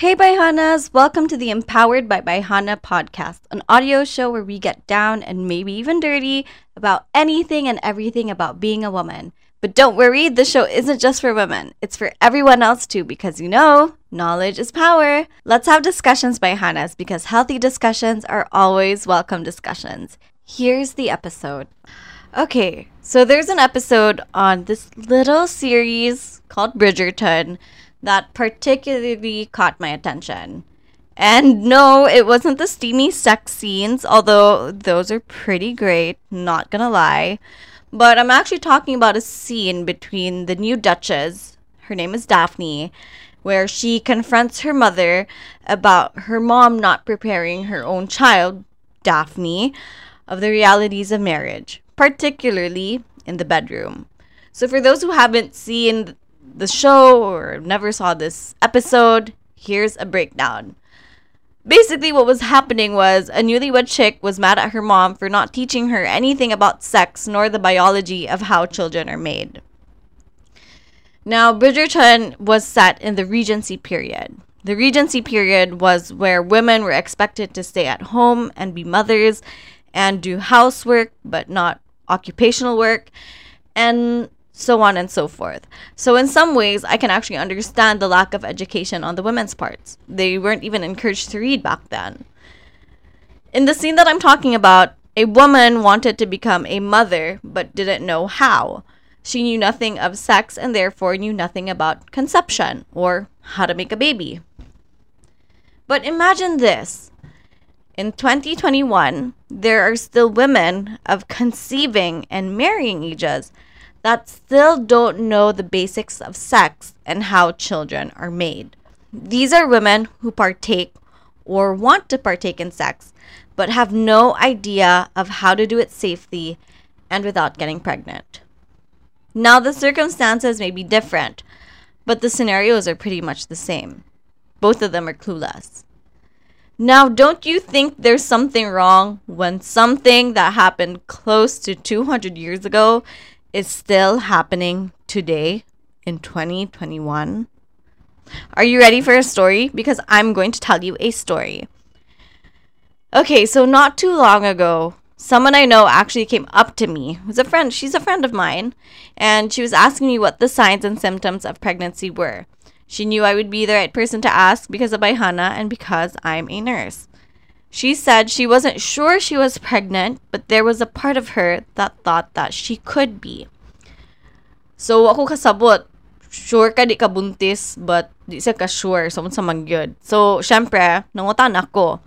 Hey, Bayhanas! Welcome to the Empowered by Bayhana podcast, an audio show where we get down and maybe even dirty about anything and everything about being a woman. But don't worry, the show isn't just for women, it's for everyone else too, because you know, knowledge is power. Let's have discussions, Bayhanas, because healthy discussions are always welcome discussions. Here's the episode. Okay, so there's an episode on this little series called Bridgerton that particularly caught my attention. And no, it wasn't the steamy sex scenes, although those are pretty great, not gonna lie. But I'm actually talking about a scene between the new Duchess, her name is Daphne, where she confronts her mother about her mom not preparing her own child, Daphne, of the realities of marriage, particularly in the bedroom. So, for those who haven't seen the show or never saw this episode, here's a breakdown. Basically, what was happening was a newlywed chick was mad at her mom for not teaching her anything about sex nor the biology of how children are made. Now, Bridgerton was set in the Regency period. The Regency period was where women were expected to stay at home and be mothers and do housework, but not occupational work. And so on and so forth. So, in some ways, I can actually understand the lack of education on the women's parts. They weren't even encouraged to read back then. In the scene that I'm talking about, a woman wanted to become a mother but didn't know how. She knew nothing of sex and therefore knew nothing about conception or how to make a baby. But imagine this. In 2021, there are still women of conceiving and marrying ages that still don't know the basics of sex and how children are made. These are women who partake or want to partake in sex, but have no idea of how to do it safely and without getting pregnant. Now, the circumstances may be different, but the scenarios are pretty much the same. Both of them are clueless. Now, don't you think there's something wrong when something that happened close to 200 years ago is still happening today in 2021. Are you ready for a story? Because I'm going to tell you a story. Okay, so not too long ago, someone I know actually came up to me, who's a friend, she's a friend of mine, and she was asking me what the signs and symptoms of pregnancy were. She knew I would be the right person to ask because of Bayhana and because I'm a nurse. She said she wasn't sure she was pregnant, but there was a part of her that thought that she could be. So ako kasabot, sure ka di ka buntis, but di siya ka sure, so sa magyod. So, syempre, nangutan ako.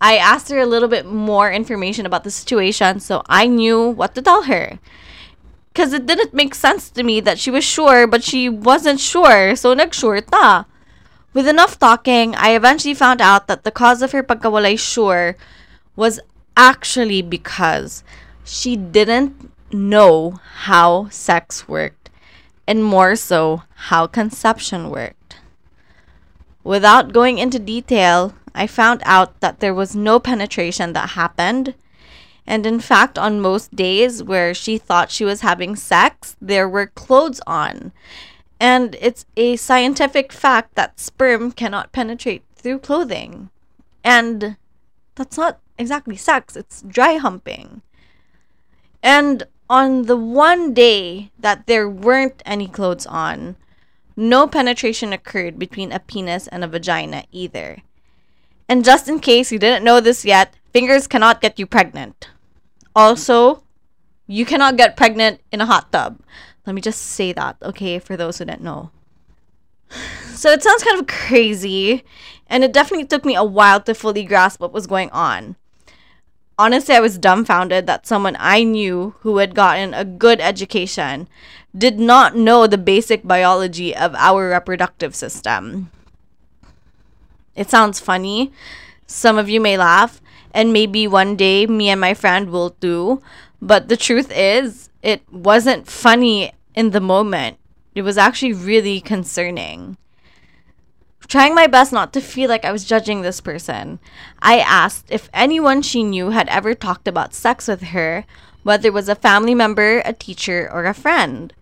I asked her a little bit more information about the situation so I knew what to tell her. Because it didn't make sense to me that she was sure, but she wasn't sure, so nag-sure ta. With enough talking, I eventually found out that the cause of her pagkawalay sure was actually because she didn't know how sex worked and more so how conception worked. Without going into detail, I found out that there was no penetration that happened. And in fact, on most days where she thought she was having sex, there were clothes on. And it's a scientific fact that sperm cannot penetrate through clothing. And that's not exactly sex, it's dry humping. And on the one day that there weren't any clothes on, no penetration occurred between a penis and a vagina either. And just in case you didn't know this yet, fingers cannot get you pregnant. Also, you cannot get pregnant in a hot tub. Let me just say that, okay, for those who didn't know. So it sounds kind of crazy, and it definitely took me a while to fully grasp what was going on. Honestly, I was dumbfounded that someone I knew who had gotten a good education did not know the basic biology of our reproductive system. It sounds funny. Some of you may laugh, and maybe one day me and my friend will too. But the truth is, it wasn't funny in the moment. It was actually really concerning. Trying my best not to feel like I was judging this person, I asked if anyone she knew had ever talked about sex with her, whether it was a family member, a teacher, or a friend.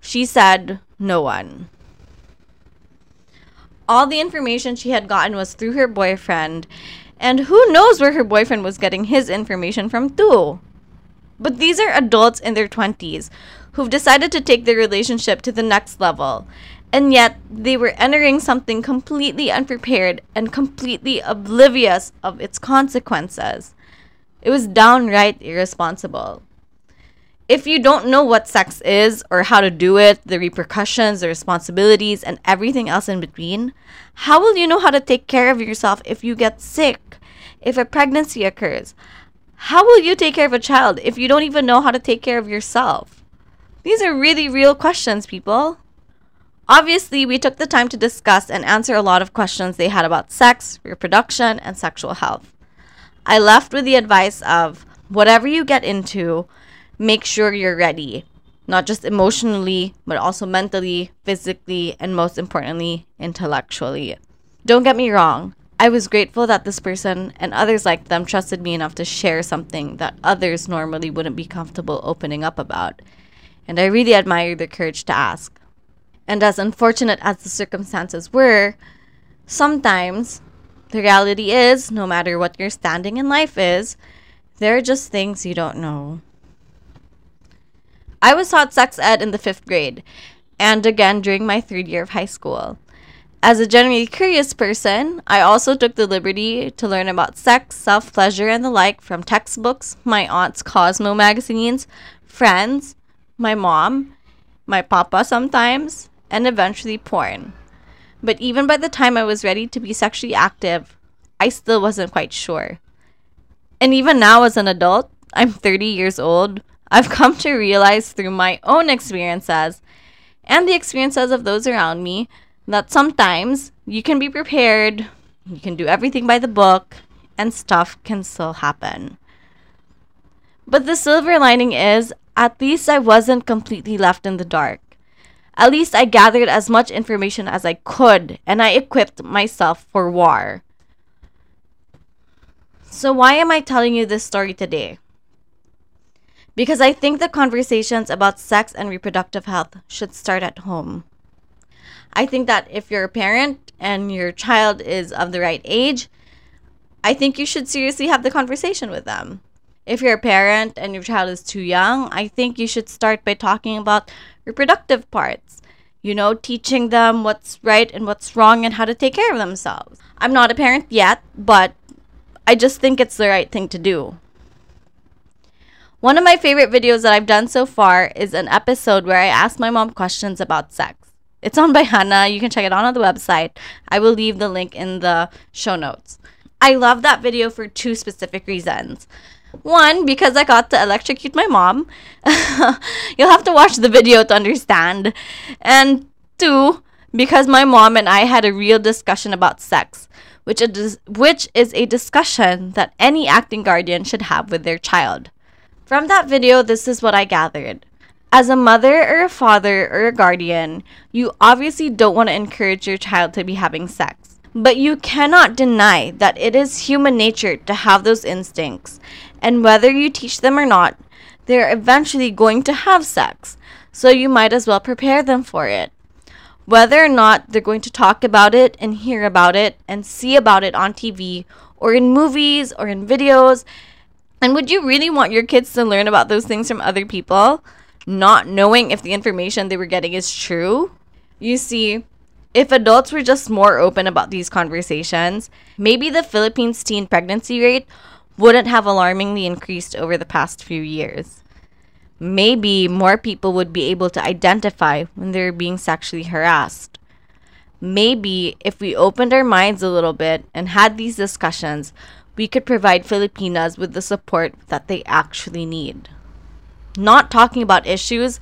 She said, no one. All the information she had gotten was through her boyfriend, and who knows where her boyfriend was getting his information from, too. But these are adults in their 20s who've decided to take their relationship to the next level, and yet they were entering something completely unprepared and completely oblivious of its consequences. It was downright irresponsible. If you don't know what sex is or how to do it, the repercussions, the responsibilities, and everything else in between, how will you know how to take care of yourself if you get sick? If a pregnancy occurs? How will you take care of a child if you don't even know how to take care of yourself? These are really real questions, people. Obviously, we took the time to discuss and answer a lot of questions they had about sex, reproduction, and sexual health. I left with the advice of whatever you get into, make sure you're ready, not just emotionally, but also mentally, physically, and most importantly, intellectually. Don't get me wrong, I was grateful that this person and others like them trusted me enough to share something that others normally wouldn't be comfortable opening up about. And I really admired their courage to ask. And as unfortunate as the circumstances were, sometimes the reality is, no matter what your standing in life is, there are just things you don't know. I was taught sex ed in the fifth grade, and again during my third year of high school. As a generally curious person, I also took the liberty to learn about sex, self pleasure, and the like from textbooks, my aunt's Cosmo magazines, friends, my mom, my papa sometimes, and eventually porn. But even by the time I was ready to be sexually active, I still wasn't quite sure. And even now, as an adult, I'm 30 years old, I've come to realize through my own experiences and the experiences of those around me that sometimes you can be prepared, you can do everything by the book, and stuff can still happen. But the silver lining is, at least I wasn't completely left in the dark. At least I gathered as much information as I could and I equipped myself for war. So, why am I telling you this story today? Because I think the conversations about sex and reproductive health should start at home. I think that if you're a parent and your child is of the right age, I think you should seriously have the conversation with them. If you're a parent and your child is too young, I think you should start by talking about reproductive parts. You know, teaching them what's right and what's wrong and how to take care of themselves. I'm not a parent yet, but I just think it's the right thing to do. One of my favorite videos that I've done so far is an episode where I asked my mom questions about sex. It's on Bayhana. You can check it out on the website. I will leave the link in the show notes. I love that video for two specific reasons. One, because I got to electrocute my mom. You'll have to watch the video to understand. And two, because my mom and I had a real discussion about sex, which is, which is a discussion that any acting guardian should have with their child. From that video, this is what I gathered. As a mother or a father or a guardian, you obviously don't want to encourage your child to be having sex. But you cannot deny that it is human nature to have those instincts and whether you teach them or not, they're eventually going to have sex. So you might as well prepare them for it. Whether or not they're going to talk about it and hear about it and see about it on TV or in movies or in videos. And would you really want your kids to learn about those things from other people, not knowing if the information they were getting is true? You see, if adults were just more open about these conversations, maybe the Philippines teen pregnancy rate wouldn't have alarmingly increased over the past few years. Maybe more people would be able to identify when they're being sexually harassed. Maybe if we opened our minds a little bit and had these discussions, we could provide Filipinas with the support that they actually need. Not talking about issues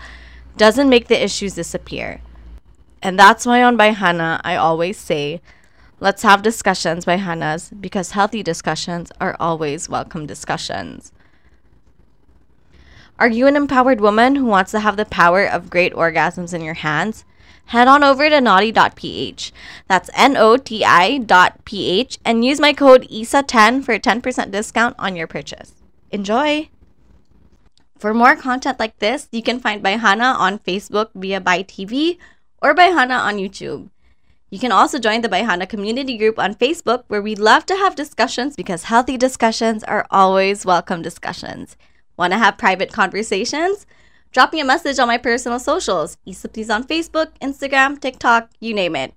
doesn't make the issues disappear. And that's why on Bayhana, I always say, Let's have discussions Bayhanas because healthy discussions are always welcome discussions. Are you an empowered woman who wants to have the power of great orgasms in your hands? Head on over to naughty.ph. That's N O T I dot ph and use my code ISA10 for a 10% discount on your purchase. Enjoy! For more content like this, you can find Bayhana on Facebook via Bai TV or Bayhana on YouTube. You can also join the Bayhana community group on Facebook where we love to have discussions because healthy discussions are always welcome discussions. Want to have private conversations? Drop me a message on my personal socials, Issaplease on Facebook, Instagram, TikTok, you name it.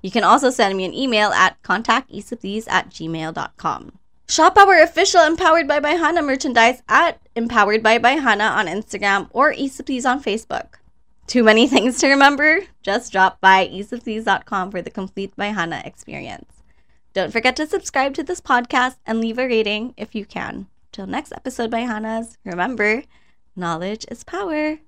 You can also send me an email at contactisaplease at gmail.com. Shop our official Empowered by Bayhana merchandise at Empowered by Bayhana on Instagram or Issaplease on Facebook. Too many things to remember? Just drop by issaplease.com for the complete Bayhana experience. Don't forget to subscribe to this podcast and leave a rating if you can. Till next episode, Bayhanas, remember, knowledge is power.